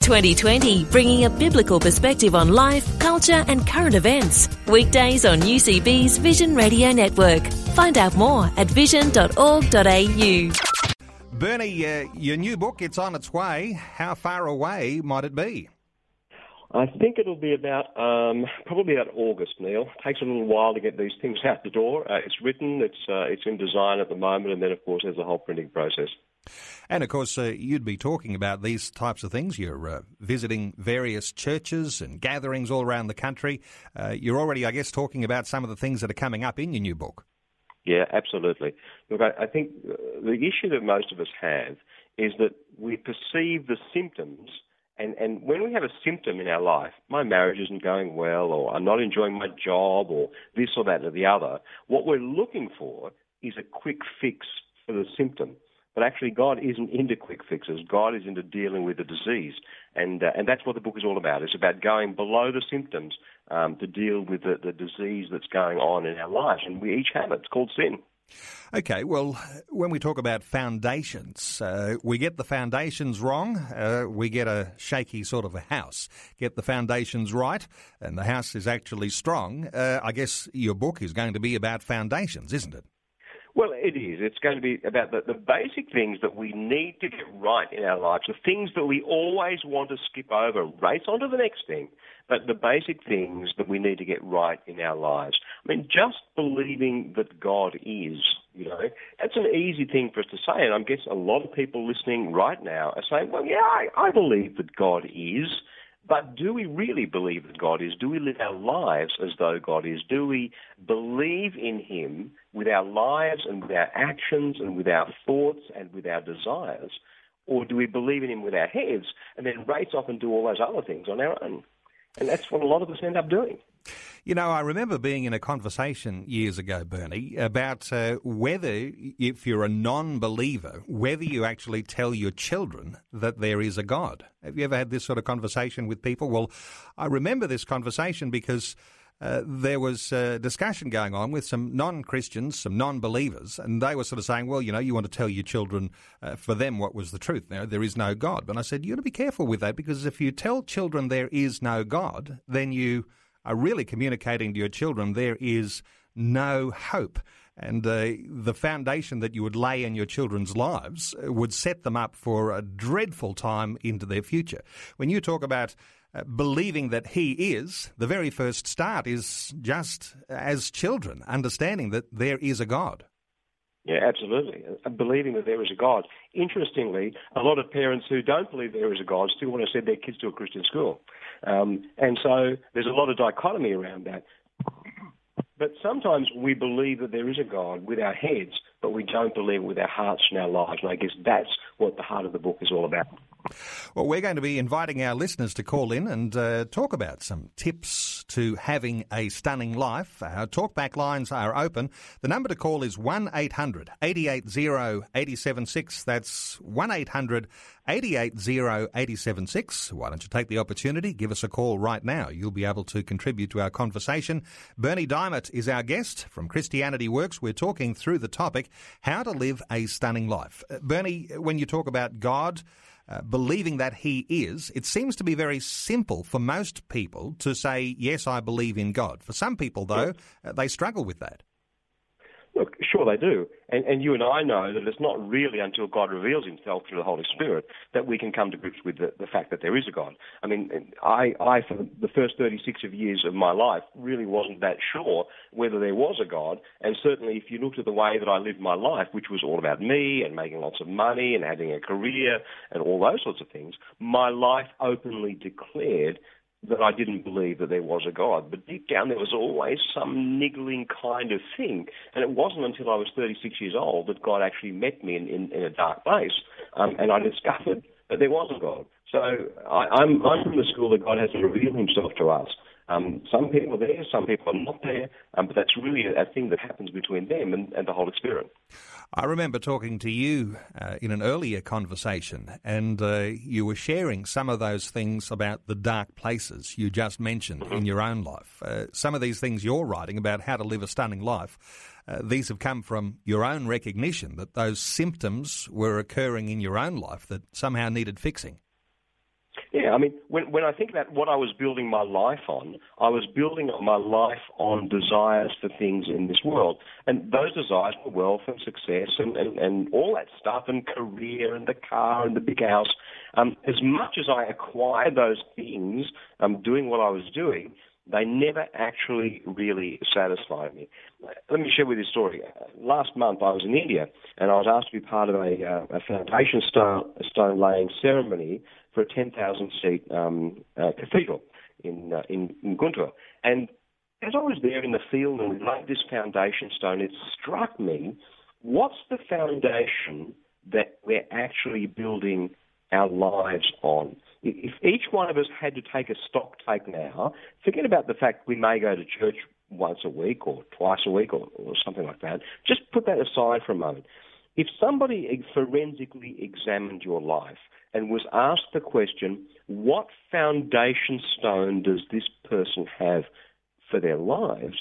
2020, bringing a biblical perspective on life, culture, and current events. Weekdays on UCB's Vision Radio Network. Find out more at vision.org.au. Bernie, uh, your new book, it's on its way. How far away might it be? I think it'll be about um, probably about August. Neil it takes a little while to get these things out the door. Uh, it's written, it's uh, it's in design at the moment, and then of course there's a whole printing process. And of course, uh, you'd be talking about these types of things. You're uh, visiting various churches and gatherings all around the country. Uh, you're already, I guess, talking about some of the things that are coming up in your new book. Yeah, absolutely. Look, I, I think uh, the issue that most of us have is that we perceive the symptoms and, and when we have a symptom in our life, my marriage isn't going well, or I'm not enjoying my job, or this or that or the other, what we're looking for is a quick fix for the symptom. But actually, God isn't into quick fixes. God is into dealing with the disease, and uh, and that's what the book is all about. It's about going below the symptoms um, to deal with the, the disease that's going on in our lives, and we each have it. It's called sin. Okay, well, when we talk about foundations, uh, we get the foundations wrong, uh, we get a shaky sort of a house. Get the foundations right, and the house is actually strong. Uh, I guess your book is going to be about foundations, isn't it? Well, it is. It's going to be about the, the basic things that we need to get right in our lives, the things that we always want to skip over, race on to the next thing, but the basic things that we need to get right in our lives. I mean, just believing that God is, you know, that's an easy thing for us to say, and I guess a lot of people listening right now are saying, well, yeah, I, I believe that God is. But do we really believe that God is? Do we live our lives as though God is? Do we believe in Him with our lives and with our actions and with our thoughts and with our desires? Or do we believe in Him with our heads and then race off and do all those other things on our own? And that's what a lot of us end up doing. You know, I remember being in a conversation years ago, Bernie, about uh, whether, if you're a non believer, whether you actually tell your children that there is a God. Have you ever had this sort of conversation with people? Well, I remember this conversation because. Uh, there was a discussion going on with some non Christians, some non believers, and they were sort of saying, well, you know, you want to tell your children uh, for them what was the truth. Now, there is no God. But I said, you got to be careful with that because if you tell children there is no God, then you are really communicating to your children there is no hope. And uh, the foundation that you would lay in your children's lives would set them up for a dreadful time into their future. When you talk about uh, believing that He is, the very first start is just as children, understanding that there is a God. Yeah, absolutely. Uh, believing that there is a God. Interestingly, a lot of parents who don't believe there is a God still want to send their kids to a Christian school. Um, and so there's a lot of dichotomy around that. But sometimes we believe that there is a God with our heads, but we don't believe it with our hearts and our lives. And I guess that's what the heart of the book is all about. Well, we're going to be inviting our listeners to call in and uh, talk about some tips to having a stunning life. Our talkback lines are open. The number to call is 1 800 880 876. That's 1 800 880 876. Why don't you take the opportunity? Give us a call right now. You'll be able to contribute to our conversation. Bernie Dymond is our guest from Christianity Works. We're talking through the topic how to live a stunning life. Uh, Bernie, when you talk about God, uh, believing that he is, it seems to be very simple for most people to say, yes, I believe in God. For some people, though, uh, they struggle with that. Look, sure they do. And, and you and I know that it's not really until God reveals himself through the Holy Spirit that we can come to grips with the, the fact that there is a God. I mean, I, I, for the first 36 of years of my life, really wasn't that sure whether there was a God. And certainly if you looked at the way that I lived my life, which was all about me and making lots of money and having a career and all those sorts of things, my life openly declared that I didn't believe that there was a God. But deep down, there was always some niggling kind of thing. And it wasn't until I was 36 years old that God actually met me in, in, in a dark place. Um, and I discovered that there was a God. So I, I'm, I'm from the school that God has to reveal himself to us. Um, some people are there, some people are not there, um, but that's really a, thing that happens between them and, and the Holy Spirit. I remember talking to you uh, in an earlier conversation, and uh, you were sharing some of those things about the dark places you just mentioned mm-hmm. in your own life. Uh, some of these things you're writing about how to live a stunning life. Uh, these have come from your own recognition that those symptoms were occurring in your own life that somehow needed fixing. Yeah, I mean, when when I think about what I was building my life on, I was building my life on desires for things in this world, and those desires were wealth and success and and, and all that stuff, and career and the car and the big house. Um, as much as I acquired those things, um, doing what I was doing, they never actually really satisfied me. Let me share with you a story. Last month I was in India and I was asked to be part of a, uh, a foundation stone, stone laying ceremony for a 10,000 seat um, uh, cathedral in, uh, in, in Guntur. And as I was there in the field and we laid this foundation stone, it struck me what's the foundation that we're actually building our lives on? If each one of us had to take a stock take now, forget about the fact we may go to church once a week or twice a week or, or something like that. Just put that aside for a moment. If somebody forensically examined your life and was asked the question, what foundation stone does this person have for their lives?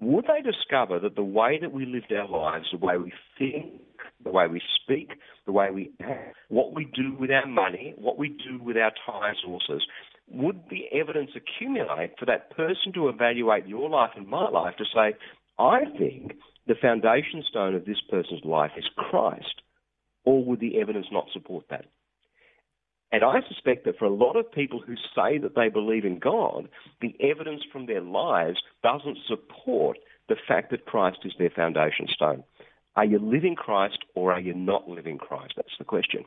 Would they discover that the way that we lived our lives, the way we think, the way we speak, the way we act, what we do with our money, what we do with our time sources, would the evidence accumulate for that person to evaluate your life and my life to say, I think the foundation stone of this person's life is Christ, or would the evidence not support that? And I suspect that for a lot of people who say that they believe in God, the evidence from their lives doesn't support the fact that Christ is their foundation stone. Are you living Christ or are you not living Christ? That's the question.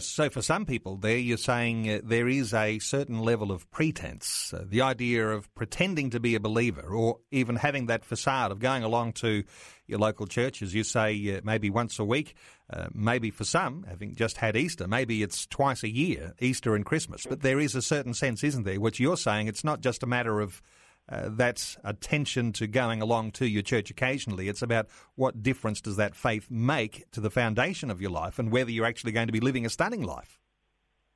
So, for some people, there you're saying uh, there is a certain level of pretense, uh, the idea of pretending to be a believer, or even having that facade of going along to your local church, as you say, uh, maybe once a week, uh, maybe for some, having just had Easter, maybe it's twice a year, Easter and Christmas. But there is a certain sense, isn't there, which you're saying it's not just a matter of uh, that attention to going along to your church occasionally. It's about what difference does that faith make to the foundation of your life and whether you're actually going to be living a stunning life.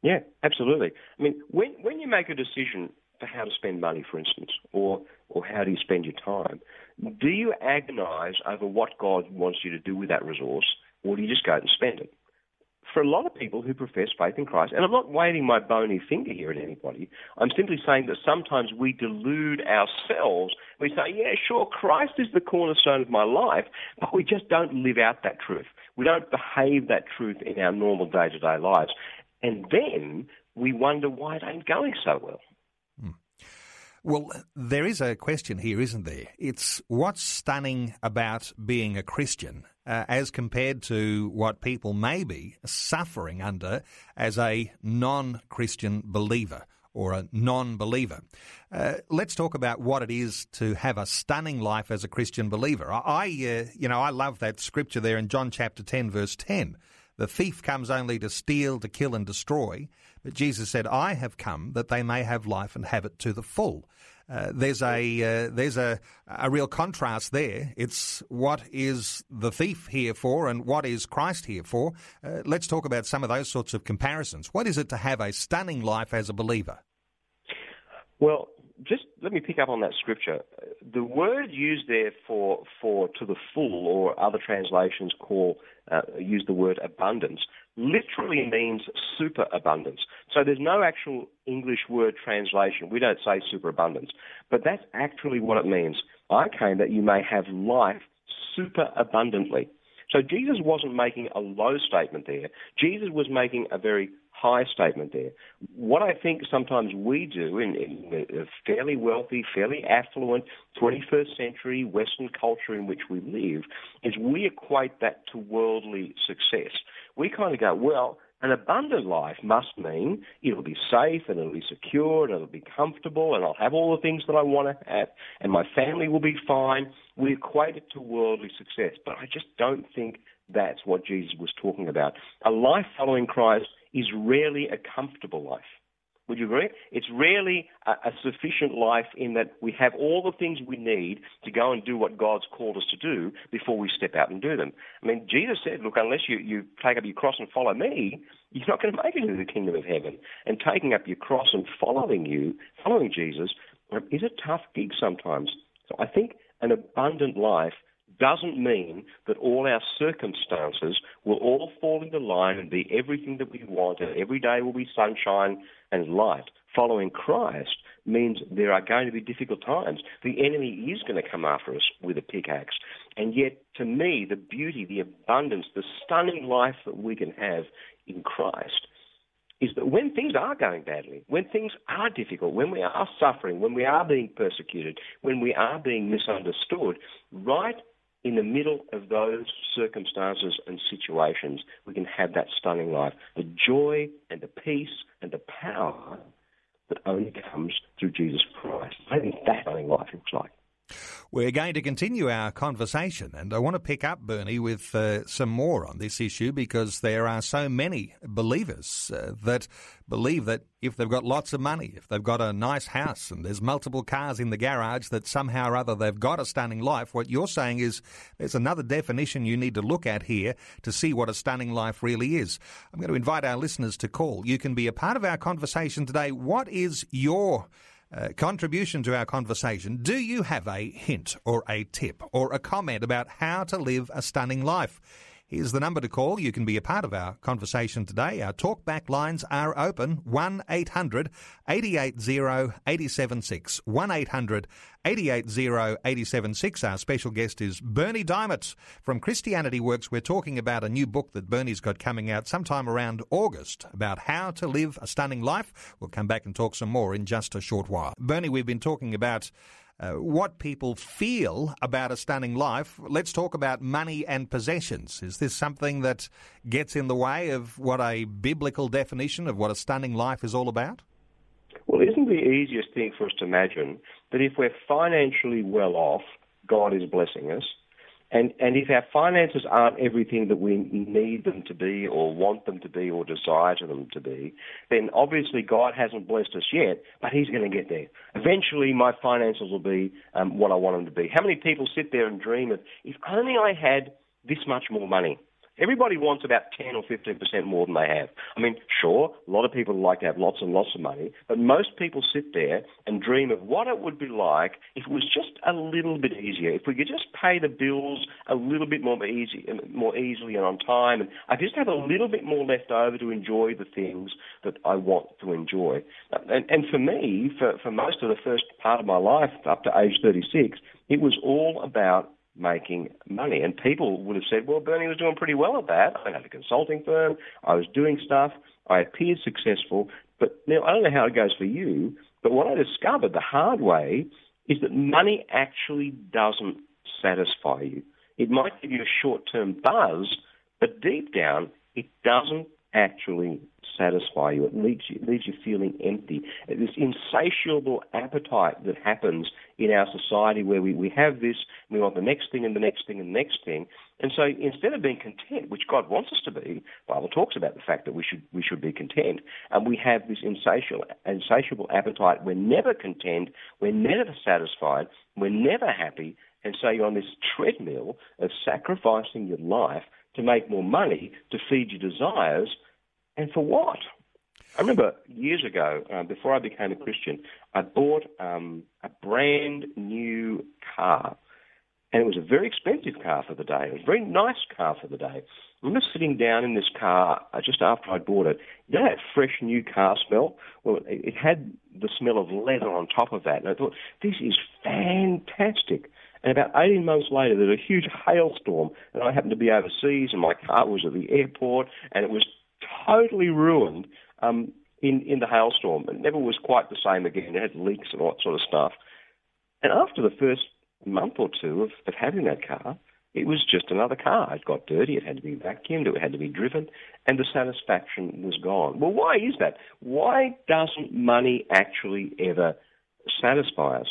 Yeah, absolutely. I mean, when when you make a decision for how to spend money, for instance, or or how do you spend your time, do you agonise over what God wants you to do with that resource, or do you just go and spend it? For a lot of people who profess faith in Christ, and I'm not waving my bony finger here at anybody, I'm simply saying that sometimes we delude ourselves. We say, yeah, sure, Christ is the cornerstone of my life, but we just don't live out that truth. We don't behave that truth in our normal day to day lives. And then we wonder why it ain't going so well. Hmm. Well, there is a question here, isn't there? It's what's stunning about being a Christian uh, as compared to what people may be suffering under as a non Christian believer or a non believer. Uh, let's talk about what it is to have a stunning life as a Christian believer. I, uh, you know, I love that scripture there in John chapter 10, verse 10. The thief comes only to steal, to kill, and destroy. But Jesus said, I have come that they may have life and have it to the full. Uh, there's a uh, there's a a real contrast there. It's what is the thief here for, and what is Christ here for. Uh, let's talk about some of those sorts of comparisons. What is it to have a stunning life as a believer? Well, just let me pick up on that scripture. The word used there for for to the full, or other translations call uh, use the word abundance, literally means superabundance. So there's no actual English word translation. We don't say superabundance, but that's actually what it means. I came that you may have life superabundantly. So Jesus wasn't making a low statement there. Jesus was making a very high statement there. What I think sometimes we do in, in a fairly wealthy, fairly affluent 21st century Western culture in which we live is we equate that to worldly success. We kind of go, well, an abundant life must mean it'll be safe and it'll be secure and it'll be comfortable and I'll have all the things that I want to have and my family will be fine. We equate it to worldly success, but I just don't think that's what Jesus was talking about. A life following Christ is rarely a comfortable life. Would you agree? It's rarely a, a, sufficient life in that we have all the things we need to go and do what God's called us to do before we step out and do them. I mean, Jesus said, look, unless you, you take up your cross and follow me, you're not going to make it into the kingdom of heaven. And taking up your cross and following you, following Jesus, is a tough gig sometimes. So I think an abundant life doesn't mean that all our circumstances will all fall into line and be everything that we want and every day will be sunshine and light. Following Christ means there are going to be difficult times. The enemy is going to come after us with a pickaxe. And yet, to me, the beauty, the abundance, the stunning life that we can have in Christ is that when things are going badly, when things are difficult, when we are suffering, when we are being persecuted, when we are being misunderstood, right in the middle of those circumstances and situations, we can have that stunning life. The joy and the peace and the power that only comes through Jesus Christ. I think that's stunning life looks like. We're going to continue our conversation, and I want to pick up, Bernie, with uh, some more on this issue because there are so many believers uh, that believe that if they've got lots of money, if they've got a nice house and there's multiple cars in the garage, that somehow or other they've got a stunning life. What you're saying is there's another definition you need to look at here to see what a stunning life really is. I'm going to invite our listeners to call. You can be a part of our conversation today. What is your uh, contribution to our conversation. Do you have a hint or a tip or a comment about how to live a stunning life? Here's the number to call. You can be a part of our conversation today. Our talkback lines are open 1 800 880 876. 1 800 880 876. Our special guest is Bernie Dymond from Christianity Works. We're talking about a new book that Bernie's got coming out sometime around August about how to live a stunning life. We'll come back and talk some more in just a short while. Bernie, we've been talking about uh, what people feel about a stunning life. Let's talk about money and possessions. Is this something that gets in the way of what a biblical definition of what a stunning life is all about? Well, isn't the easiest thing for us to imagine that if we're financially well off, God is blessing us, and, and if our finances aren't everything that we need them to be or want them to be or desire them to be, then obviously God hasn't blessed us yet, but He's going to get there. Eventually, my finances will be um, what I want them to be. How many people sit there and dream of, if only I had this much more money? Everybody wants about 10 or 15% more than they have. I mean, sure, a lot of people like to have lots and lots of money, but most people sit there and dream of what it would be like if it was just a little bit easier, if we could just pay the bills a little bit more easy, um, more easily and on time, and I just have a little bit more left over to enjoy the things that I want to enjoy. Uh, and, and for me, for, for most of the first part of my life, up to age 36, it was all about making money. And people would have said, well, Bernie was doing pretty well at that. I had a consulting firm. I was doing stuff. I appeared successful. But now, I don't know how it goes for you, but what I discovered the hard way is that money actually doesn't satisfy you. It might give you a short term buzz, but deep down, it doesn't actually satisfy you. It leaves you, leaves you feeling empty. This insatiable appetite that happens in our society where we, we have this, we want the next thing and the next thing and the next thing. And so instead of being content, which God wants us to be, the Bible talks about the fact that we should, we should be content, and we have this insatiable, insatiable appetite. We're never content, we're never satisfied, we're never happy, and so you're on this treadmill of sacrificing your life to make more money, to feed your desires, and for what? I remember years ago, uh, before I became a Christian, I bought um, a brand new car. And it was a very expensive car for the day. It was a very nice car for the day. I remember sitting down in this car uh, just after I bought it. You know that fresh new car smell? Well, it, it had the smell of leather on top of that. And I thought, this is fantastic. And about 18 months later, there was a huge hailstorm, and I happened to be overseas, and my car was at the airport, and it was totally ruined um, in, in the hailstorm. It never was quite the same again. It had leaks and all that sort of stuff. And after the first month or two of, of having that car, it was just another car. It got dirty, it had to be vacuumed, it had to be driven, and the satisfaction was gone. Well, why is that? Why doesn't money actually ever satisfy us?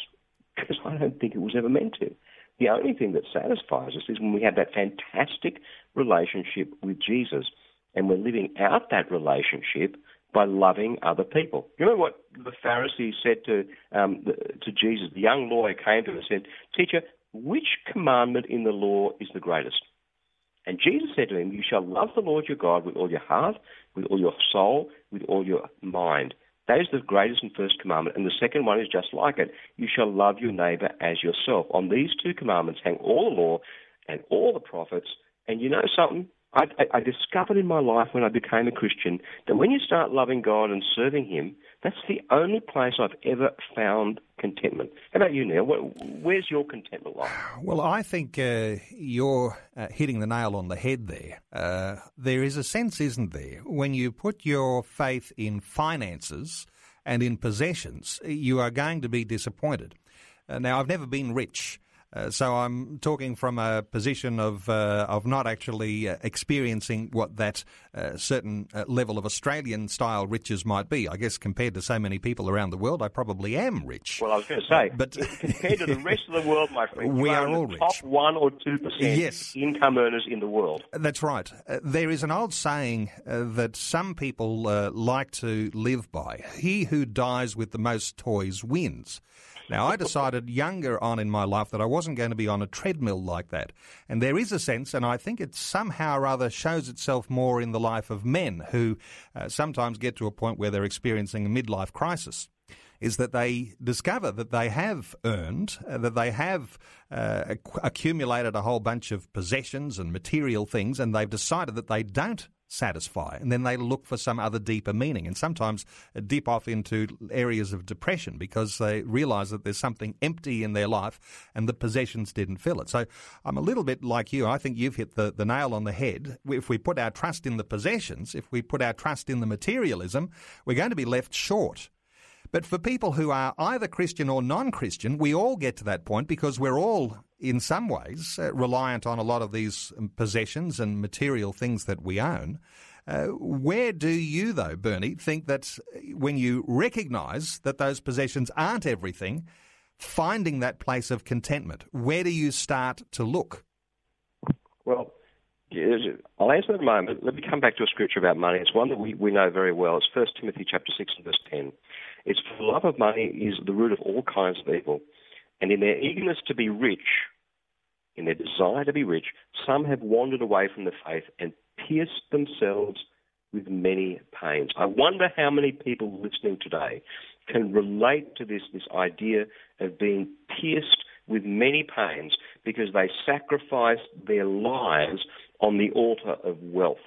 Because I don't think it was ever meant to. The only thing that satisfies us is when we have that fantastic relationship with Jesus and we're living out that relationship by loving other people. You remember what the Pharisees said to um, to Jesus? The young lawyer came to him and said, "Teacher, which commandment in the law is the greatest?" And Jesus said to him, "You shall love the Lord your God with all your heart, with all your soul, with all your mind." That is the greatest and first commandment. And the second one is just like it. You shall love your neighbor as yourself. On these two commandments hang all the law and all the prophets. And you know something? I, I, discovered in my life when I became a Christian that when you start loving God and serving Him, that's the only place I've ever found contentment. How about you, Neil? Where's your contentment lie? Well, I think uh, you're uh, hitting the nail on the head there. Uh, there is a sense, isn't there, when you put your faith in finances and in possessions, you are going to be disappointed. Uh, now, I've never been rich. Uh, so I'm talking from a position of uh, of not actually uh, experiencing what that uh, certain uh, level of Australian style riches might be. I guess compared to so many people around the world, I probably am rich. Well, I was going to say, but compared to the rest of the world, my friend, we are, are all rich. Top one or two percent yes. income earners in the world. That's right. there is an old saying that some people like to live by: "He who dies with the most toys wins." Now, I decided younger on in my life that I wasn't going to be on a treadmill like that. And there is a sense, and I think it somehow or other shows itself more in the life of men who uh, sometimes get to a point where they're experiencing a midlife crisis is that they discover that they have earned, uh, that they have uh, accumulated a whole bunch of possessions and material things, and they've decided that they don't satisfy. And then they look for some other deeper meaning and sometimes dip off into areas of depression because they realize that there's something empty in their life and the possessions didn't fill it. So I'm a little bit like you. I think you've hit the, the nail on the head. If we put our trust in the possessions, if we put our trust in the materialism, we're going to be left short. But for people who are either Christian or non Christian, we all get to that point because we're all in some ways, uh, reliant on a lot of these um, possessions and material things that we own. Uh, where do you, though, Bernie, think that when you recognise that those possessions aren't everything, finding that place of contentment, where do you start to look? Well, I'll answer in a moment. Let me come back to a scripture about money. It's one that we, we know very well. It's 1 Timothy chapter 6 and verse 10. It's for the love of money is the root of all kinds of evil. And in their eagerness to be rich, in their desire to be rich, some have wandered away from the faith and pierced themselves with many pains. I wonder how many people listening today can relate to this, this idea of being pierced with many pains because they sacrificed their lives on the altar of wealth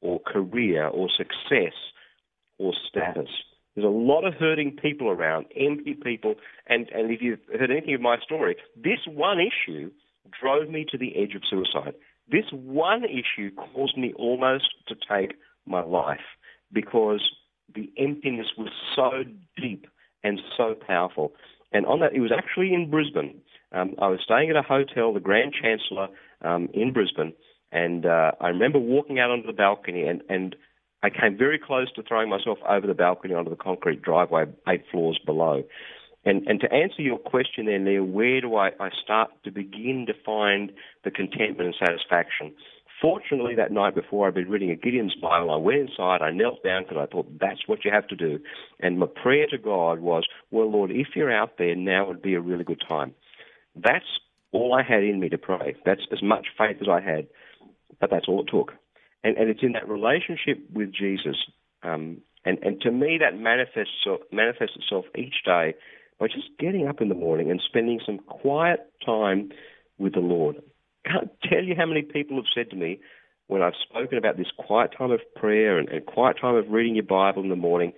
or career or success or status. There's a lot of hurting people around, empty people, and, and if you've heard anything of my story, this one issue drove me to the edge of suicide. This one issue caused me almost to take my life because the emptiness was so deep and so powerful. And on that, it was actually in Brisbane. Um, I was staying at a hotel, the Grand Chancellor um, in Brisbane, and uh, I remember walking out onto the balcony and, and I came very close to throwing myself over the balcony onto the concrete driveway eight floors below. And, and to answer your question there, Neil, where do I, I start to begin to find the contentment and satisfaction? Fortunately, that night before I'd been reading a Gideon's Bible, I went inside, I knelt down because I thought that's what you have to do. And my prayer to God was, well, Lord, if you're out there, now would be a really good time. That's all I had in me to pray. That's as much faith as I had, but that's all it took and, and it's in that relationship with Jesus. Um, and, and to me, that manifests, manifests itself each day by just getting up in the morning and spending some quiet time with the Lord. I can't tell you how many people have said to me when I've spoken about this quiet time of prayer and, and quiet time of reading your Bible in the morning,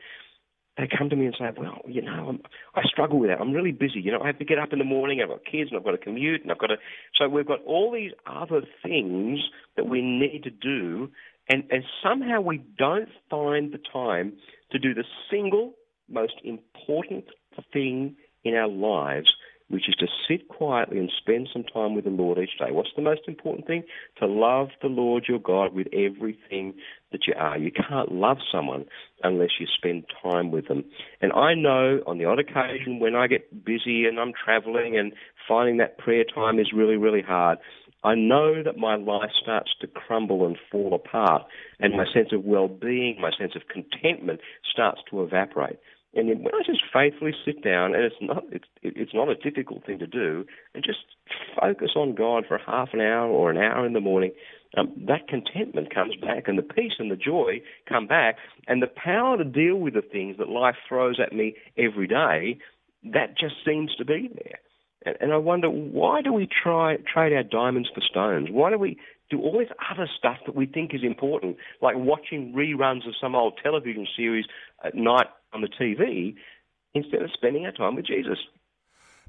they come to me and say, "Well, you know, I'm, I struggle with that. I'm really busy. You know, I have to get up in the morning. I've got kids, and I've got to commute, and I've got to." So we've got all these other things that we need to do, and and somehow we don't find the time to do the single most important thing in our lives, which is to sit quietly and spend some time with the Lord each day. What's the most important thing? To love the Lord your God with everything that you are. You can't love someone unless you spend time with them. And I know on the odd occasion when I get busy and I'm traveling and finding that prayer time is really, really hard, I know that my life starts to crumble and fall apart, and my sense of well-being, my sense of contentment starts to evaporate. And when I just faithfully sit down, and it's not it's it's not a difficult thing to do, and just focus on God for half an hour or an hour in the morning, um, that contentment comes back, and the peace and the joy come back, and the power to deal with the things that life throws at me every day, that just seems to be there. And, and I wonder why do we try trade our diamonds for stones? Why do we do all this other stuff that we think is important, like watching reruns of some old television series at night on the TV instead of spending our time with Jesus.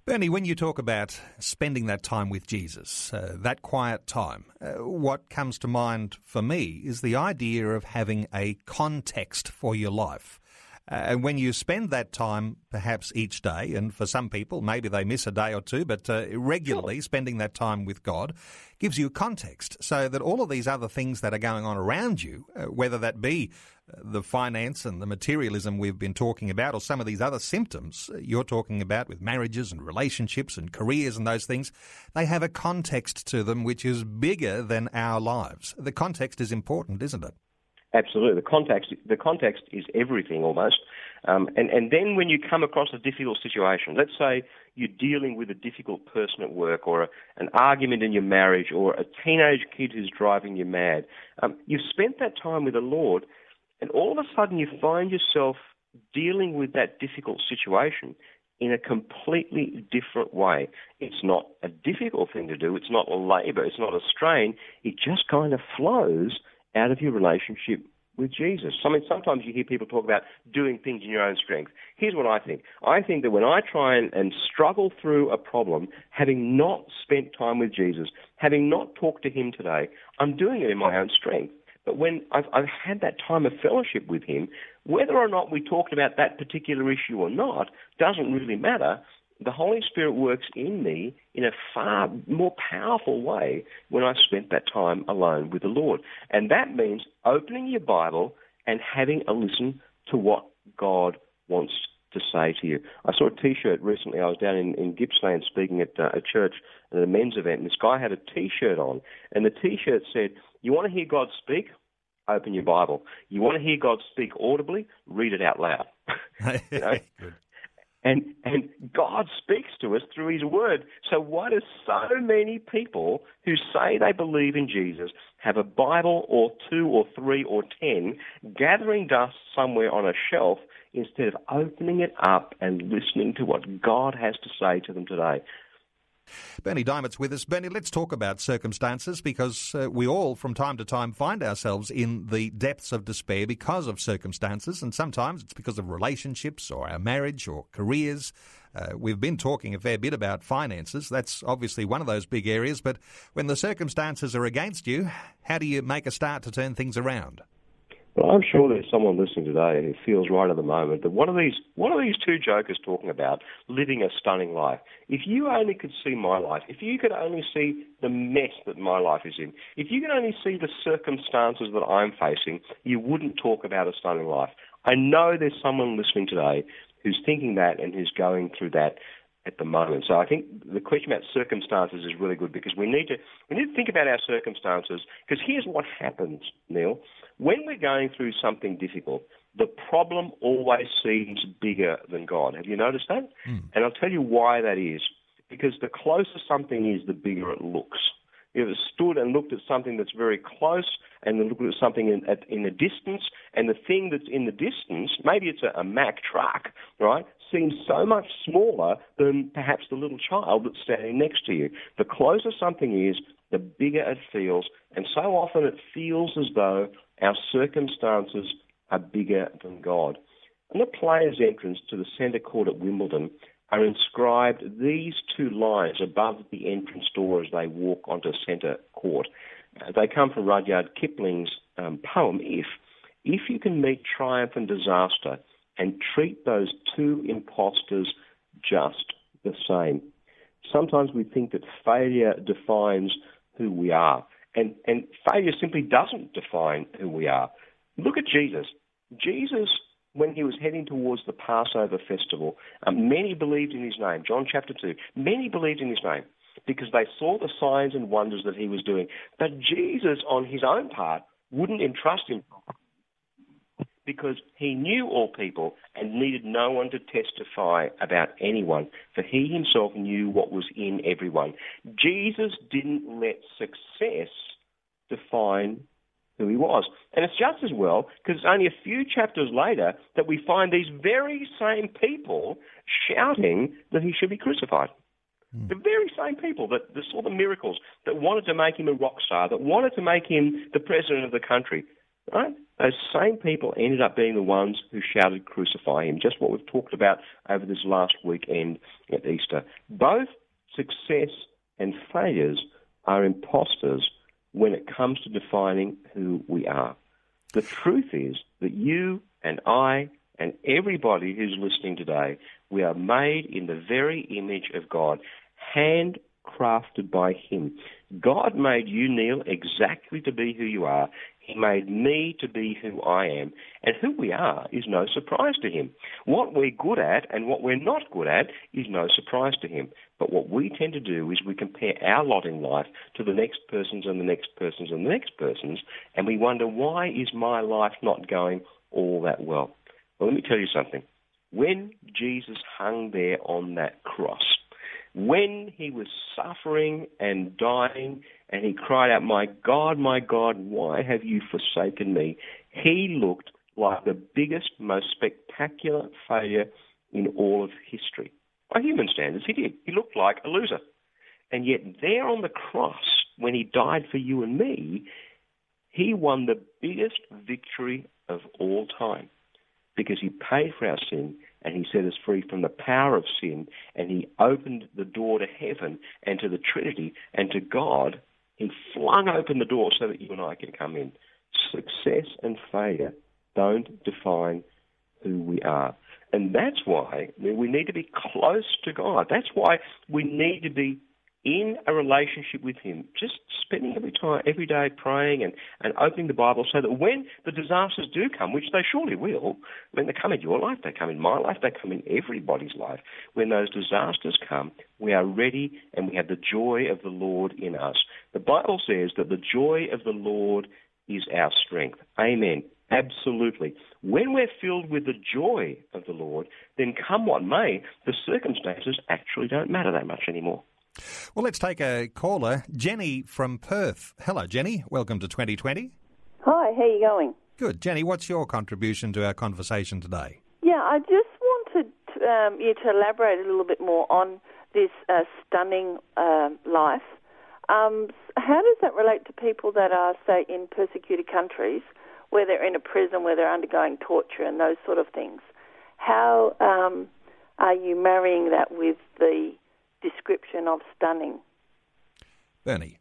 Bernie, when you talk about spending that time with Jesus, uh, that quiet time, uh, what comes to mind for me is the idea of having a context for your life. Uh, and when you spend that time, perhaps each day, and for some people, maybe they miss a day or two, but uh, regularly spending that time with God gives you context so that all of these other things that are going on around you, uh, whether that be uh, the finance and the materialism we've been talking about, or some of these other symptoms uh, you're talking about with marriages and relationships and careers and those things, they have a context to them which is bigger than our lives. The context is important, isn't it? Absolutely, the context the context is everything almost. Um, and and then when you come across a difficult situation, let's say you're dealing with a difficult person at work, or a, an argument in your marriage, or a teenage kid who's driving you mad, um, you've spent that time with the Lord, and all of a sudden you find yourself dealing with that difficult situation in a completely different way. It's not a difficult thing to do. It's not a labor. It's not a strain. It just kind of flows out of your relationship with Jesus. I mean, sometimes you hear people talk about doing things in your own strength. Here's what I think. I think that when I try and, and struggle through a problem, having not spent time with Jesus, having not talked to Him today, I'm doing it in my own strength. But when I've, I've had that time of fellowship with Him, whether or not we talked about that particular issue or not doesn't really matter the Holy Spirit works in me in a far more powerful way when I spent that time alone with the Lord. And that means opening your Bible and having a listen to what God wants to say to you. I saw a T-shirt recently. I was down in, in Gippsland speaking at uh, a church at a men's event, and this guy had a T-shirt on, and the T-shirt said, "You want to hear God speak? Open your Bible. You want to hear God speak audibly? Read it out loud." you know? And, and God speaks to us through His Word. So why do so many people who say they believe in Jesus have a Bible or two or three or ten gathering dust somewhere on a shelf instead of opening it up and listening to what God has to say to them today? Bernie Dymond's with us. Bernie, let's talk about circumstances because uh, we all, from time to time, find ourselves in the depths of despair because of circumstances, and sometimes it's because of relationships or our marriage or careers. Uh, we've been talking a fair bit about finances. That's obviously one of those big areas, but when the circumstances are against you, how do you make a start to turn things around? Well, I'm sure there's someone listening today who feels right at the moment that one of these one of these two jokers talking about living a stunning life. If you only could see my life, if you could only see the mess that my life is in, if you could only see the circumstances that I'm facing, you wouldn't talk about a stunning life. I know there's someone listening today who's thinking that and who's going through that at the moment. So I think the question about circumstances is really good because we need to we need to think about our circumstances because here's what happens, Neil. When we're going through something difficult, the problem always seems bigger than God. Have you noticed that? Mm. And I'll tell you why that is. Because the closer something is, the bigger it looks. You've stood and looked at something that's very close and then looked at something in, at, in the distance, and the thing that's in the distance, maybe it's a, a Mack truck, right, seems so much smaller than perhaps the little child that's standing next to you. The closer something is, the bigger it feels, and so often it feels as though our circumstances are bigger than God. On the player's entrance to the centre court at Wimbledon are inscribed these two lines above the entrance door as they walk onto centre court. Uh, they come from Rudyard Kipling's um, poem, If. If you can meet triumph and disaster and treat those two impostors just the same. Sometimes we think that failure defines who we are. And, and failure simply doesn't define who we are. Look at Jesus. Jesus, when he was heading towards the Passover festival, um, many believed in his name. John chapter 2. Many believed in his name. because they saw the signs and wonders that he was doing. But Jesus, on his own part, wouldn't entrust him because he knew all people and needed no one to testify about anyone, for he himself knew what was in everyone. Jesus didn't let success define who he was. And it's just as well, because it's only a few chapters later that we find these very same people shouting that he should be crucified. Mm. The very same people that, that saw the miracles, that wanted to make him a rock star, that wanted to make him the president of the country, right? Those same people ended up being the ones who shouted, Crucify him, just what we've talked about over this last weekend at Easter. Both success and failures are imposters when it comes to defining who we are. The truth is that you and I and everybody who's listening today, we are made in the very image of God, handcrafted by Him. God made you, Neil, exactly to be who you are. He made me to be who I am. And who we are is no surprise to him. What we're good at and what we're not good at is no surprise to him. But what we tend to do is we compare our lot in life to the next person's and the next person's and the next person's, and we wonder, why is my life not going all that well? Well, let me tell you something. When Jesus hung there on that cross, when he was suffering and dying and he cried out, My God, my God, why have you forsaken me? He looked like the biggest, most spectacular failure in all of history. By human standards, he did. He looked like a loser. And yet, there on the cross, when he died for you and me, he won the biggest victory of all time because he paid for our sin and he set us free from the power of sin and he opened the door to heaven and to the Trinity and to God. He flung open the door so that you and I can come in. Success and failure don't define who we are. And that's why we need to be close to God. That's why we need to be in a relationship with Him, just spending every time, every day praying and, and opening the Bible so that when the disasters do come, which they surely will, when they come in your life, they come in my life, they come in everybody's life, when those disasters come, we are ready and we have the joy of the Lord in us. The Bible says that the joy of the Lord is our strength. Amen. Absolutely. When we're filled with the joy of the Lord, then come what may, the circumstances actually don't matter that much anymore. Well, let's take a caller. Jenny from Perth. Hello, Jenny. Welcome to 2020. Hi, how are you going? Good. Jenny, what's your contribution to our conversation today? Yeah, I just wanted um, you to elaborate a little bit more on this uh, stunning uh, life. Um, how does that relate to people that are, say, in persecuted countries, where they're in a prison, where they're undergoing torture and those sort of things? How um, are you marrying that with the description of stunning? Bernie.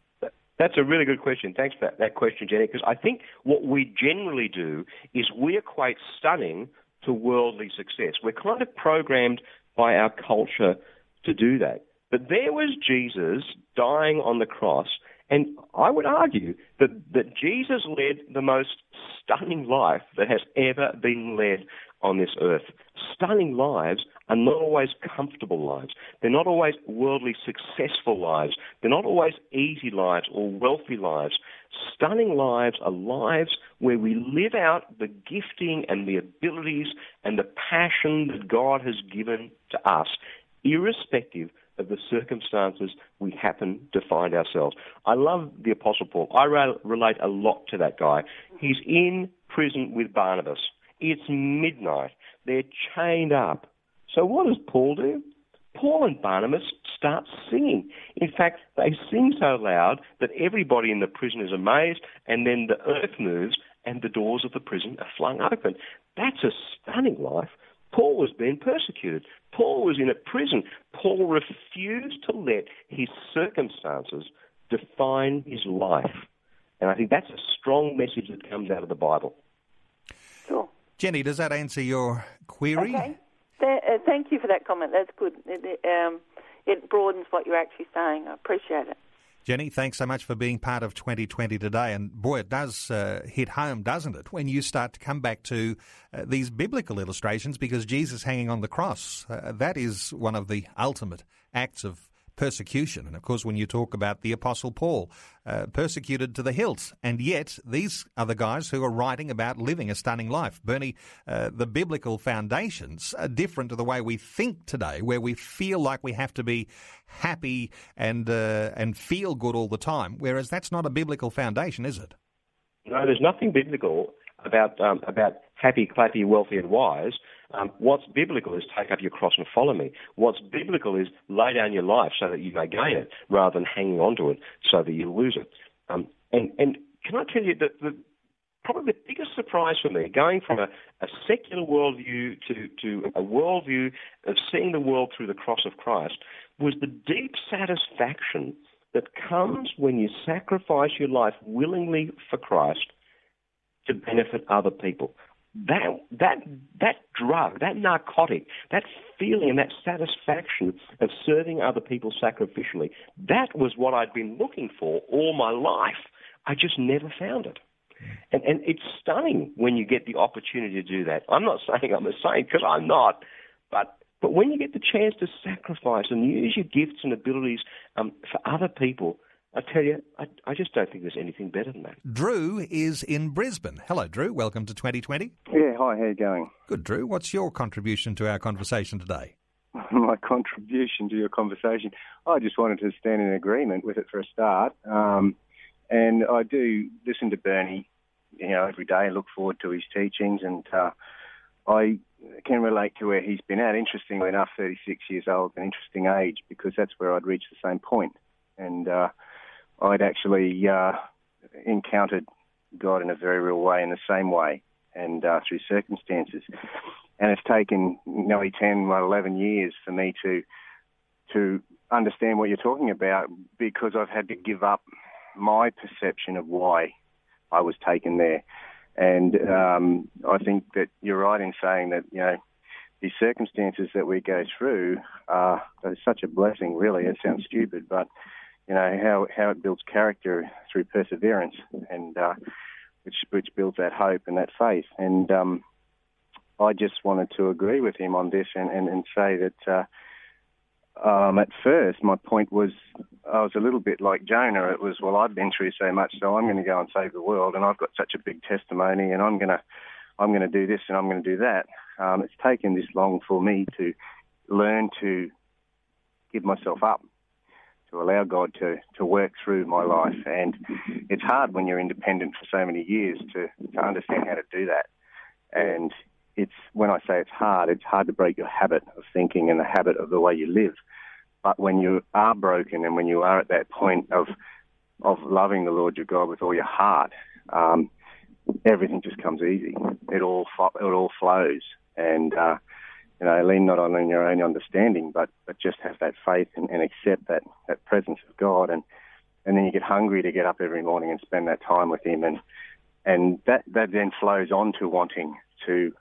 That's a really good question. Thanks for that, that question, Jenny, because I think what we generally do is we equate stunning to worldly success. We're kind of programmed by our culture to do that. But there was Jesus dying on the cross, and I would argue that, that Jesus led the most stunning life that has ever been led on this earth. Stunning lives are not always comfortable lives. They're not always worldly successful lives. They're not always easy lives or wealthy lives. Stunning lives are lives where we live out the gifting and the abilities and the passion that God has given to us, irrespective of the circumstances we happen to find ourselves. I love the Apostle Paul. I relate a lot to that guy. He's in prison with Barnabas. It's midnight. They're chained up. So what does Paul do? Paul and Barnabas start singing. In fact, they sing so loud that everybody in the prison is amazed, and then the earth moves and the doors of the prison are flung open. That's a stunning life. Paul was being persecuted. Paul was in a prison. Paul refused to let his circumstances define his life. And I think that's a strong message that comes out of the Bible. Sure. Jenny, does that answer your query? Okay. Uh, thank you for that comment. That's good. It, um, it broadens what you're actually saying. I appreciate it. Jenny, thanks so much for being part of 2020 today. And boy, it does uh, hit home, doesn't it, when you start to come back to uh, these biblical illustrations because Jesus hanging on the cross, uh, that is one of the ultimate acts of persecution. And of course, when you talk about the Apostle Paul, uh, persecuted to the hilt, and yet these are the guys who are writing about living a stunning life. Bernie, uh, the biblical foundations are different to the way we think today, where we feel like we have to be happy and uh, and feel good all the time. Whereas that's not a biblical foundation, is it? No, there's nothing biblical about um, about happy, clappy, wealthy, and wise. Um, what's biblical is take up your cross and follow me. What's biblical is lay down your life so that you may gain it, rather than hanging on to it so that you lose it. Um, and, and can I tell you that the, probably the biggest surprise for me, going from a, a secular worldview to, to a worldview of seeing the world through the cross of Christ, was the deep satisfaction that comes when you sacrifice your life willingly for Christ to benefit other people. That that that drug, that narcotic, that feeling and that satisfaction of serving other people sacrificially, that was what I'd been looking for all my life. I just never found it. And, and it's stunning when you get the opportunity to do that. I'm not saying I'm a saint because I'm not, but but when you get the chance to sacrifice and use your gifts and abilities um, for other people, I tell you, I, I, just don't think there's anything better than that. Drew is in Brisbane. Hello, Drew. Welcome to 2020. Yeah, hi, how you going? Good, Drew. What's your contribution to our conversation today? My contribution to your conversation? I just wanted to stand in agreement with it for a start. Um, and I do listen to Bernie, you know, every day. I look forward to his teachings, and uh, I can relate to where he's been at. Interestingly enough, 36 years old, an interesting age, because that's where I'd reached the same point. And uh, I'd actually uh, encountered God in a very real way, in the same way, and uh, through circumstances. And it's taken nearly 10, well, 11 years for me to to understand what you're talking about because I've had to give up my perception of why I was taken there. And um, I think that you're right in saying that, you know, these circumstances that we go through are, are such a blessing, really. It sounds stupid, but you know how how it builds character through perseverance, and uh, which which builds that hope and that faith. And um, I just wanted to agree with him on this and and, and say that. Uh, um, at first, my point was I was a little bit like Jonah. It was, well, I've been through so much, so I'm going to go and save the world, and I've got such a big testimony, and I'm going to, I'm going to do this and I'm going to do that. Um, it's taken this long for me to learn to give myself up to allow God to, to work through my life. And it's hard when you're independent for so many years to, to understand how to do that. And it's when I say it's hard, it's hard to break your habit of thinking and the habit of the way you live. But when you are broken and when you are at that point of of loving the Lord your God with all your heart, um, everything just comes easy. It all it all flows, and uh, you know, lean not on your own understanding, but, but just have that faith and, and accept that, that presence of God. And, and then you get hungry to get up every morning and spend that time with Him. And, and that, that then flows on to wanting to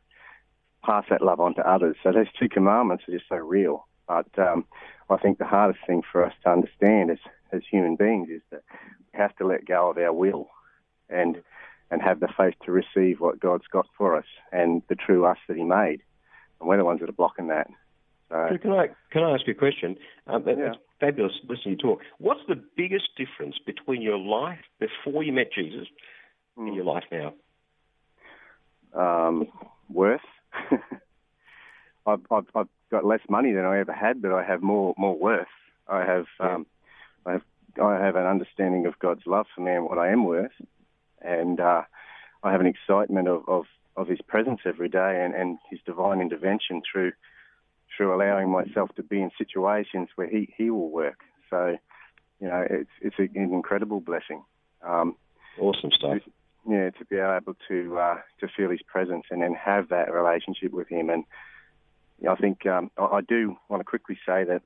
pass that love on to others. So those two commandments are just so real. But um, I think the hardest thing for us to understand as, as human beings is that we have to let go of our will and, and have the faith to receive what God's got for us and the true us that He made and we're the ones that are blocking that. So, can I can I ask you a question? Um, yeah. It's fabulous listening to you talk. What's the biggest difference between your life before you met Jesus mm. and your life now? Um, worth. I've, I've, I've got less money than I ever had, but I have more more worth. I have um, I have I have an understanding of God's love for me and what I am worth, and uh, I have an excitement of, of of His presence every day and, and His divine intervention through through allowing myself to be in situations where He He will work. So, you know, it's it's an incredible blessing. Um, awesome stuff. To, yeah, to be able to uh, to feel His presence and then have that relationship with Him, and you know, I think um, I, I do want to quickly say that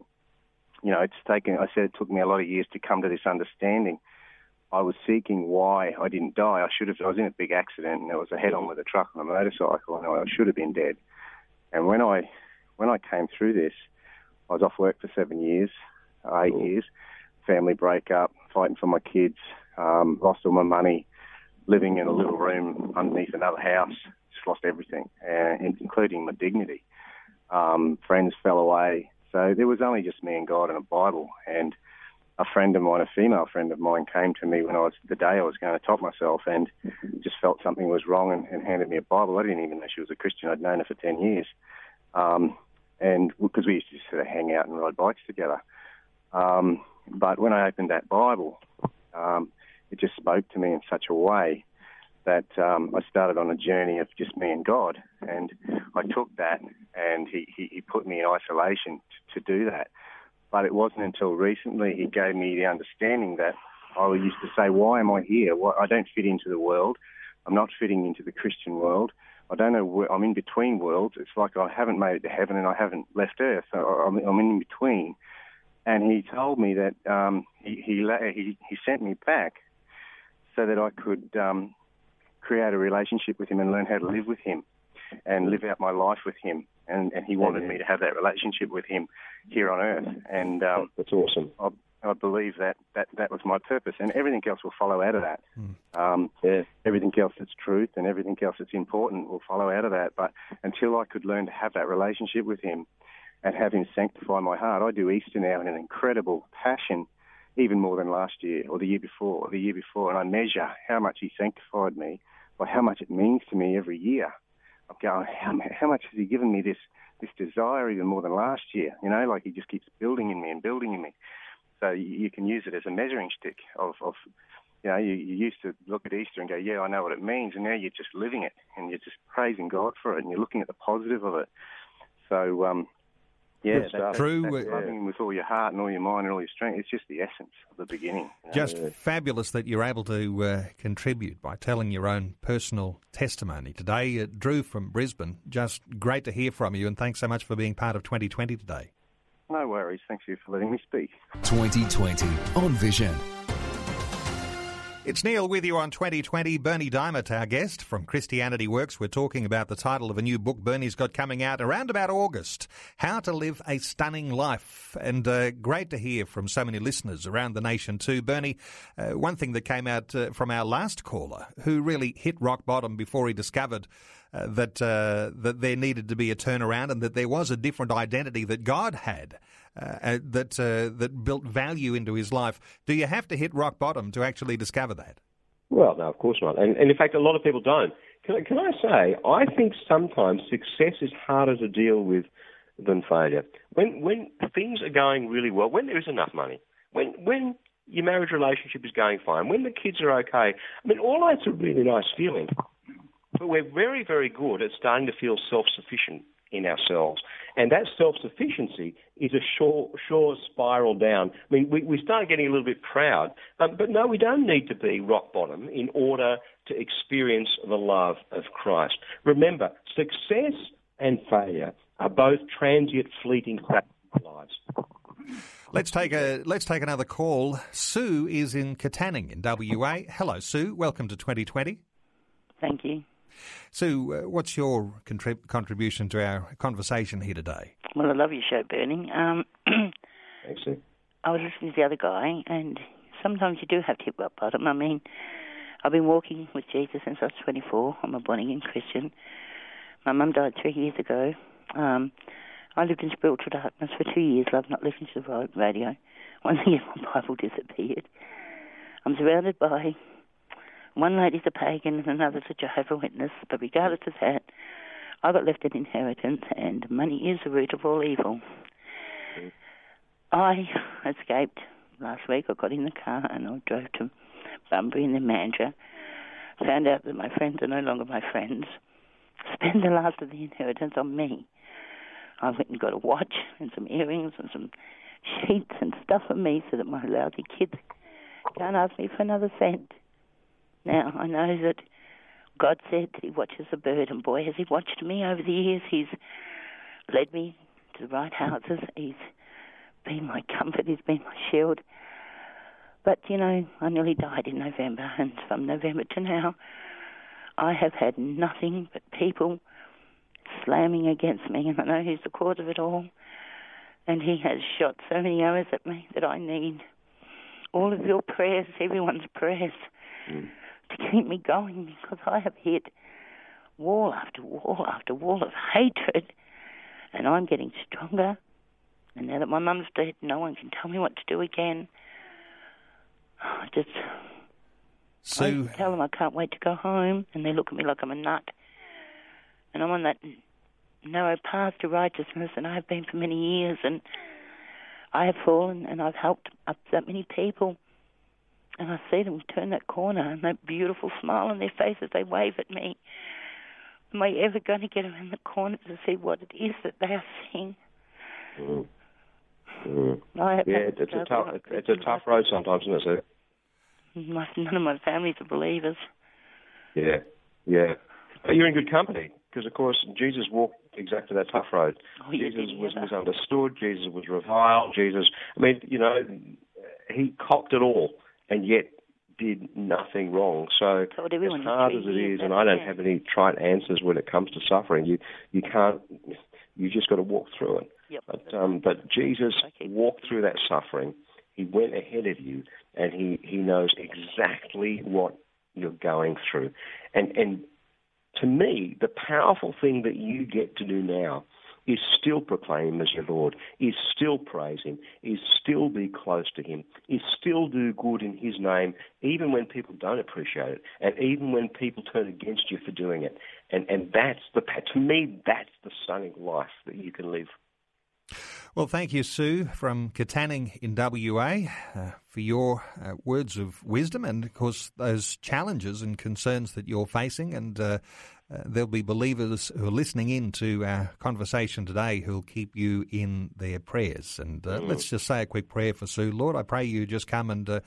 you know it's taken. I said it took me a lot of years to come to this understanding I was seeking why I didn't die. I should have. I was in a big accident, and there was a head-on with a truck on a motorcycle, and I should have been dead. And when I when I came through this, I was off work for seven years, eight cool. years, family breakup, fighting for my kids, um, lost all my money, living in a little room underneath another house, just lost everything, uh, including my dignity. Um, friends fell away, So there was only just me and God and a Bible. And a friend of mine, a female friend of mine, came to me when I was the day I was going to top myself and just felt something was wrong and, and handed me a Bible. I didn't even know she was a Christian. I'd known her for ten years, um, and because we used to sort of hang out and ride bikes together. Um, but when I opened that Bible, um, it just spoke to me in such a way that um, I started on a journey of just me and God. And I took that and he, he, he put me in isolation to, to do that. But it wasn't until recently he gave me the understanding that I used to say, why am I here? Why, I don't fit into the world. I'm not fitting into the Christian world. I don't know where I'm in between worlds. It's like I haven't made it to heaven and I haven't left earth. So I'm, I'm in between. And he told me that um, he, he, he he sent me back so that I could um, create a relationship with him and learn how to live with him and live out my life with him. And, and he wanted me to have that relationship with him here on earth. And um, that's awesome. I, I believe that, that that was my purpose, and everything else will follow out of that. Mm. Um, yeah. Everything else that's truth and everything else that's important will follow out of that. But until I could learn to have that relationship with him and have him sanctify my heart, I do Easter now in an incredible passion, even more than last year or the year before or the year before, and I measure how much he sanctified me by how much it means to me every year. I'm going, how, how much has he given me this this desire even more than last year? You know, like he just keeps building in me and building in me. So you, you can use it as a measuring stick of, of you know, you, you used to look at Easter and go, yeah, I know what it means, and now you're just living it and you're just praising God for it and you're looking at the positive of it. So um, yeah, that, that, True. That, loving Him with all your heart and all your mind and all your strength. It's just the essence of the beginning. You know? Just fabulous that you're able to uh, contribute by telling your own personal testimony today. Uh, Drew from Brisbane, just great to hear from you, and thanks so much for being part of 2020 today. No worries. Thanks you for letting me speak. 2020 on Vision. It's Neil with you on 2020. Berni Dymet, our guest from Christianity Works. We're talking about the title of a new book Bernie's got coming out around about August How to Live a Stunning Life. And uh, great to hear from so many listeners around the nation, too. Bernie, uh, one thing that came out uh, from our last caller, who really hit rock bottom before he discovered uh, that uh, that there needed to be a turnaround and that there was a different identity that God had uh, that uh, that built value into his life. Do you have to hit rock bottom to actually discover that? Well, no, of course not. And, and in fact, a lot of people don't. Can, can I say, I think sometimes success is harder to deal with than failure. When when things are going really well, when there is enough money, when when your marriage relationship is going fine, when the kids are okay, I mean, all that's a really nice feeling. But we're very, very good at starting to feel self-sufficient in ourselves. And that self sufficiency is a sure, sure spiral down. I mean, we, we start getting a little bit proud, um, but no, we don't need to be rock bottom in order to experience the love of Christ. Remember, success and failure are both transient, fleeting facts of our lives. Let's take a let's take another call. Sue is in Katanning in WA. Hello, Sue. Welcome to 2020. Thank you. Sue, uh, what's your contrib- contribution to our conversation here today? Well, I love your show, Berni. Um, Thanks, Sue. I was listening to the other guy, and sometimes you do have to hit rock bottom. I mean, I've been walking with Jesus since I was 24. I'm a born again Christian. My mum died three years ago. Um, I lived in spiritual darkness for two years. I've not listened to the radio. One year my Bible disappeared. I'm surrounded by one lady's a pagan and another's a Jehovah Witness, but regardless of that, I got left an inheritance, and money is the root of all evil. Mm-hmm. I escaped last week. I got in the car and I drove to Bunbury in the Mandurah. Found out that my friends are no longer my friends. Spend the last of the inheritance on me. I went and got a watch and some earrings and some sheets and stuff for me so that my lousy kids can't ask me for another cent. Now, I know that God said that He watches a bird, and boy, has He watched me over the years. He's led me to the right houses. He's been my comfort, He's been my shield. But, you know, I nearly died in November, and from November to now, I have had nothing but people slamming against me, and I know He's the cause of it all. And He has shot so many arrows at me that I need all of your prayers, everyone's prayers. Mm to keep me going because I have hit wall after wall after wall of hatred, and I'm getting stronger And now that my mum's dead, no one can tell me what to do again. I just Sue, I tell them I can't wait to go home, and they look at me like I'm a nut. And I'm on that narrow path to righteousness, and I have been for many years, and I have fallen, and I've helped up that many people. And I see them turn that corner, and that beautiful smile on their faces, they wave at me. Am I ever going to get around the corner to see what it is that they are seeing? Mm. Mm. Yeah, it's, it's a tough it's, a tough road sometimes, isn't it? My, none of my family's are believers. Yeah, yeah. But you're in good company because, of course, Jesus walked exactly that tough road. Oh, Jesus was misunderstood. Jesus was reviled. Jesus, I mean, you know, he copped it all and yet did nothing wrong. So, everyone as hard as it is, and I don't man. have any trite answers when it comes to suffering, you you can't. You just got to walk through it. Yep. But um, but Jesus Okay. walked through that suffering. He went ahead of you, and he he knows exactly what you're going through. And and to me, the powerful thing that you get to do now is still proclaim him as your Lord, is still praise him, is still be close to him, is still do good in his name, even when people don't appreciate it, and even when people turn against you for doing it. And and that's the to me that's the stunning life that you can live. well, thank you, Sue from Katanning in WA, uh, for your uh, words of wisdom and, of course, those challenges and concerns that you're facing. And uh, uh, there'll be believers who are listening in to our conversation today who'll keep you in their prayers. And uh, let's just say a quick prayer for Sue. Lord, I pray you just come and uh,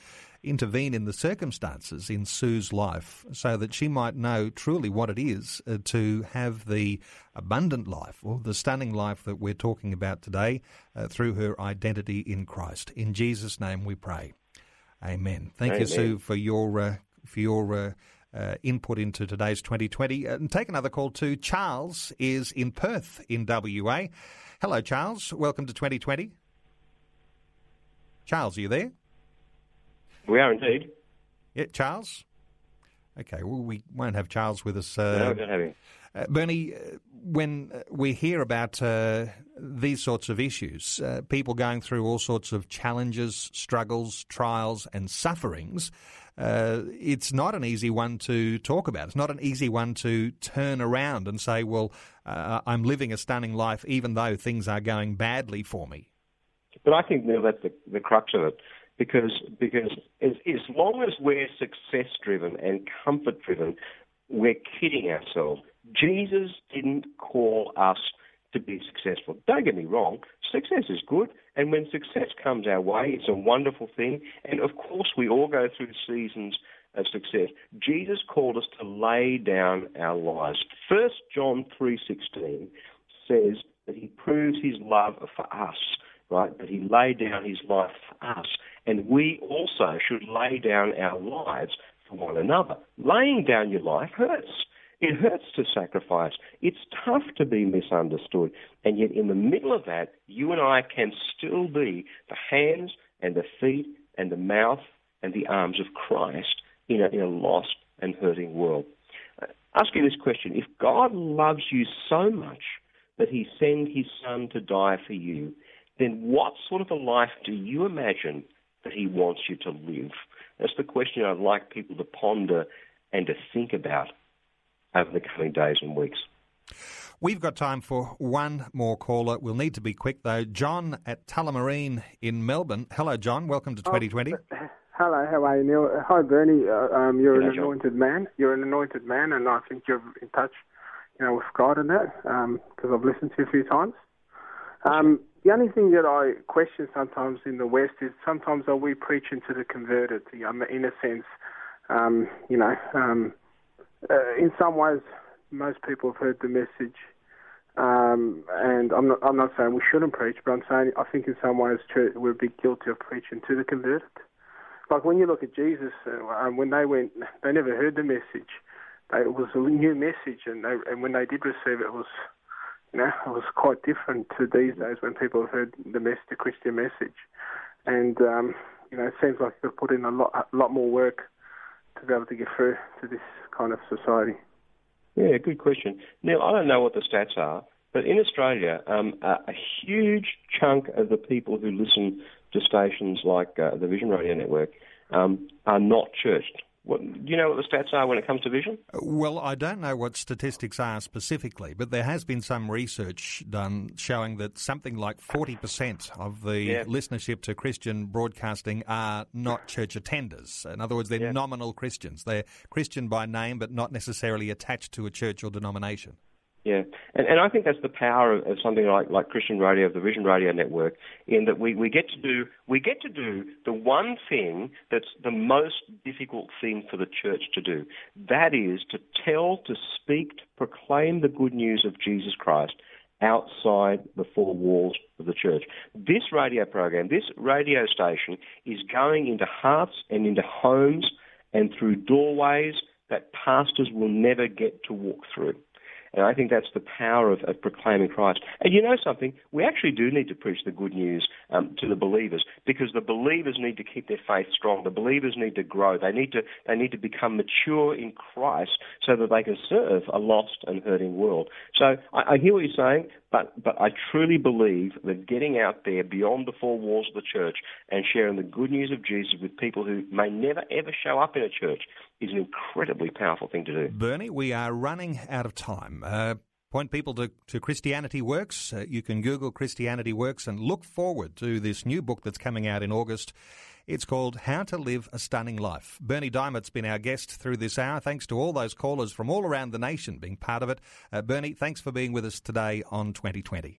intervene in the circumstances in Sue's life so that she might know truly what it is uh, to have the abundant life or the stunning life that we're talking about today uh, through her identity in Christ. In Jesus' name we pray. Amen. Thank you, Sue, for your uh, for your uh, input into today's 2020. Uh, and take another call too. Charles is in Perth in WA. Hello, Charles. Welcome to 2020. Charles, are you there? We are indeed. Yeah, Charles. Okay, well, we won't have Charles with us. no, Uh, we don't have him. uh, Bernie, uh, when uh, we hear about uh, these sorts of issues, uh, people going through all sorts of challenges, struggles, trials, and sufferings, uh, it's not an easy one to talk about. It's not an easy one to turn around and say, well, uh, I'm living a stunning life even though things are going badly for me. But I think Neil, that's the, the crux of it, because because as, as long as we're success driven and comfort driven, we're kidding ourselves. Jesus didn't call us to be successful. Don't get me wrong, success is good, and when success comes our way, it's a wonderful thing. And of course, we all go through seasons of success. Jesus called us to lay down our lives. First John three sixteen says that he proves his love for us, right? That he laid down his life for us. And we also should lay down our lives for one another. Laying down your life hurts. It hurts to sacrifice. It's tough to be misunderstood. And yet, in the middle of that, you and I can still be the hands and the feet and the mouth and the arms of Christ in a, in a lost and hurting world. Uh, ask you this question If God loves you so much that he sent his son to die for you, then what sort of a life do you imagine that he wants you to live? That's the question I'd like people to ponder and to think about over the coming days and weeks. We've got time for one more caller. We'll need to be quick though. John at Tullamarine in Melbourne. Hello, John. Welcome to 2020. Hello, how are you, Neil? Uh, Hi, Bernie. Uh, um, you're G'day, an John. anointed man. You're an anointed man, and I think you're in touch, you know, with God and that, because I've listened to you a few times. Um, the only thing that I question sometimes in the West is sometimes are we preaching to the converted? You know, in a sense, um, you know, um, uh, in some ways, most people have heard the message. Um, and I'm not, I'm not saying we shouldn't preach, but I'm saying I think in some ways church, we're a bit guilty of preaching to the converted. Like when you look at Jesus, uh, when they went, they never heard the message. They, it was a new message, and they, and when they did receive it, it was, you know, it was quite different to these days when people have heard the mess, the Christian message. And um, you know, it seems like you've put in a lot, a lot more work to be able to get through to this kind of society. Yeah, good question. Neil, I don't know what the stats are, but in Australia, um, a, huge chunk of the people who listen to stations like uh, the Vision Radio Network um, are not churched. What, do you know what the stats are when it comes to vision? Well, I don't know what statistics are specifically, but there has been some research done showing that something like 40% of the yeah. listenership to Christian broadcasting are not church attenders. In other words, they're yeah. nominal Christians. They're Christian by name, but not necessarily attached to a church or denomination. Yeah, and, and I think that's the power of, of something like, like Christian Radio, the Vision Radio Network, in that we, we get to do we get to do the one thing that's the most difficult thing for the church to do. That is to tell, to speak, to proclaim the good news of Jesus Christ outside the four walls of the church. This radio program, this radio station, is going into hearts and into homes and through doorways that pastors will never get to walk through. And I think that's the power of, of proclaiming Christ. And you know something? We actually do need to preach the good news um, to the believers because the believers need to keep their faith strong. The believers need to grow. They need to they need to become mature in Christ so that they can serve a lost and hurting world. So I, I hear what you're saying, but but I truly believe that getting out there beyond the four walls of the church and sharing the good news of Jesus with people who may never ever show up in a church is an incredibly powerful thing to do. Bernie, we are running out of time. Uh, point people to, to Christianity Works. Uh, you can Google Christianity Works and look forward to this new book that's coming out in August. It's called How to Live a Stunning Life. Bernie Dymet's been our guest through this hour. Thanks to all those callers from all around the nation being part of it. Uh, Bernie, thanks for being with us today on 2020.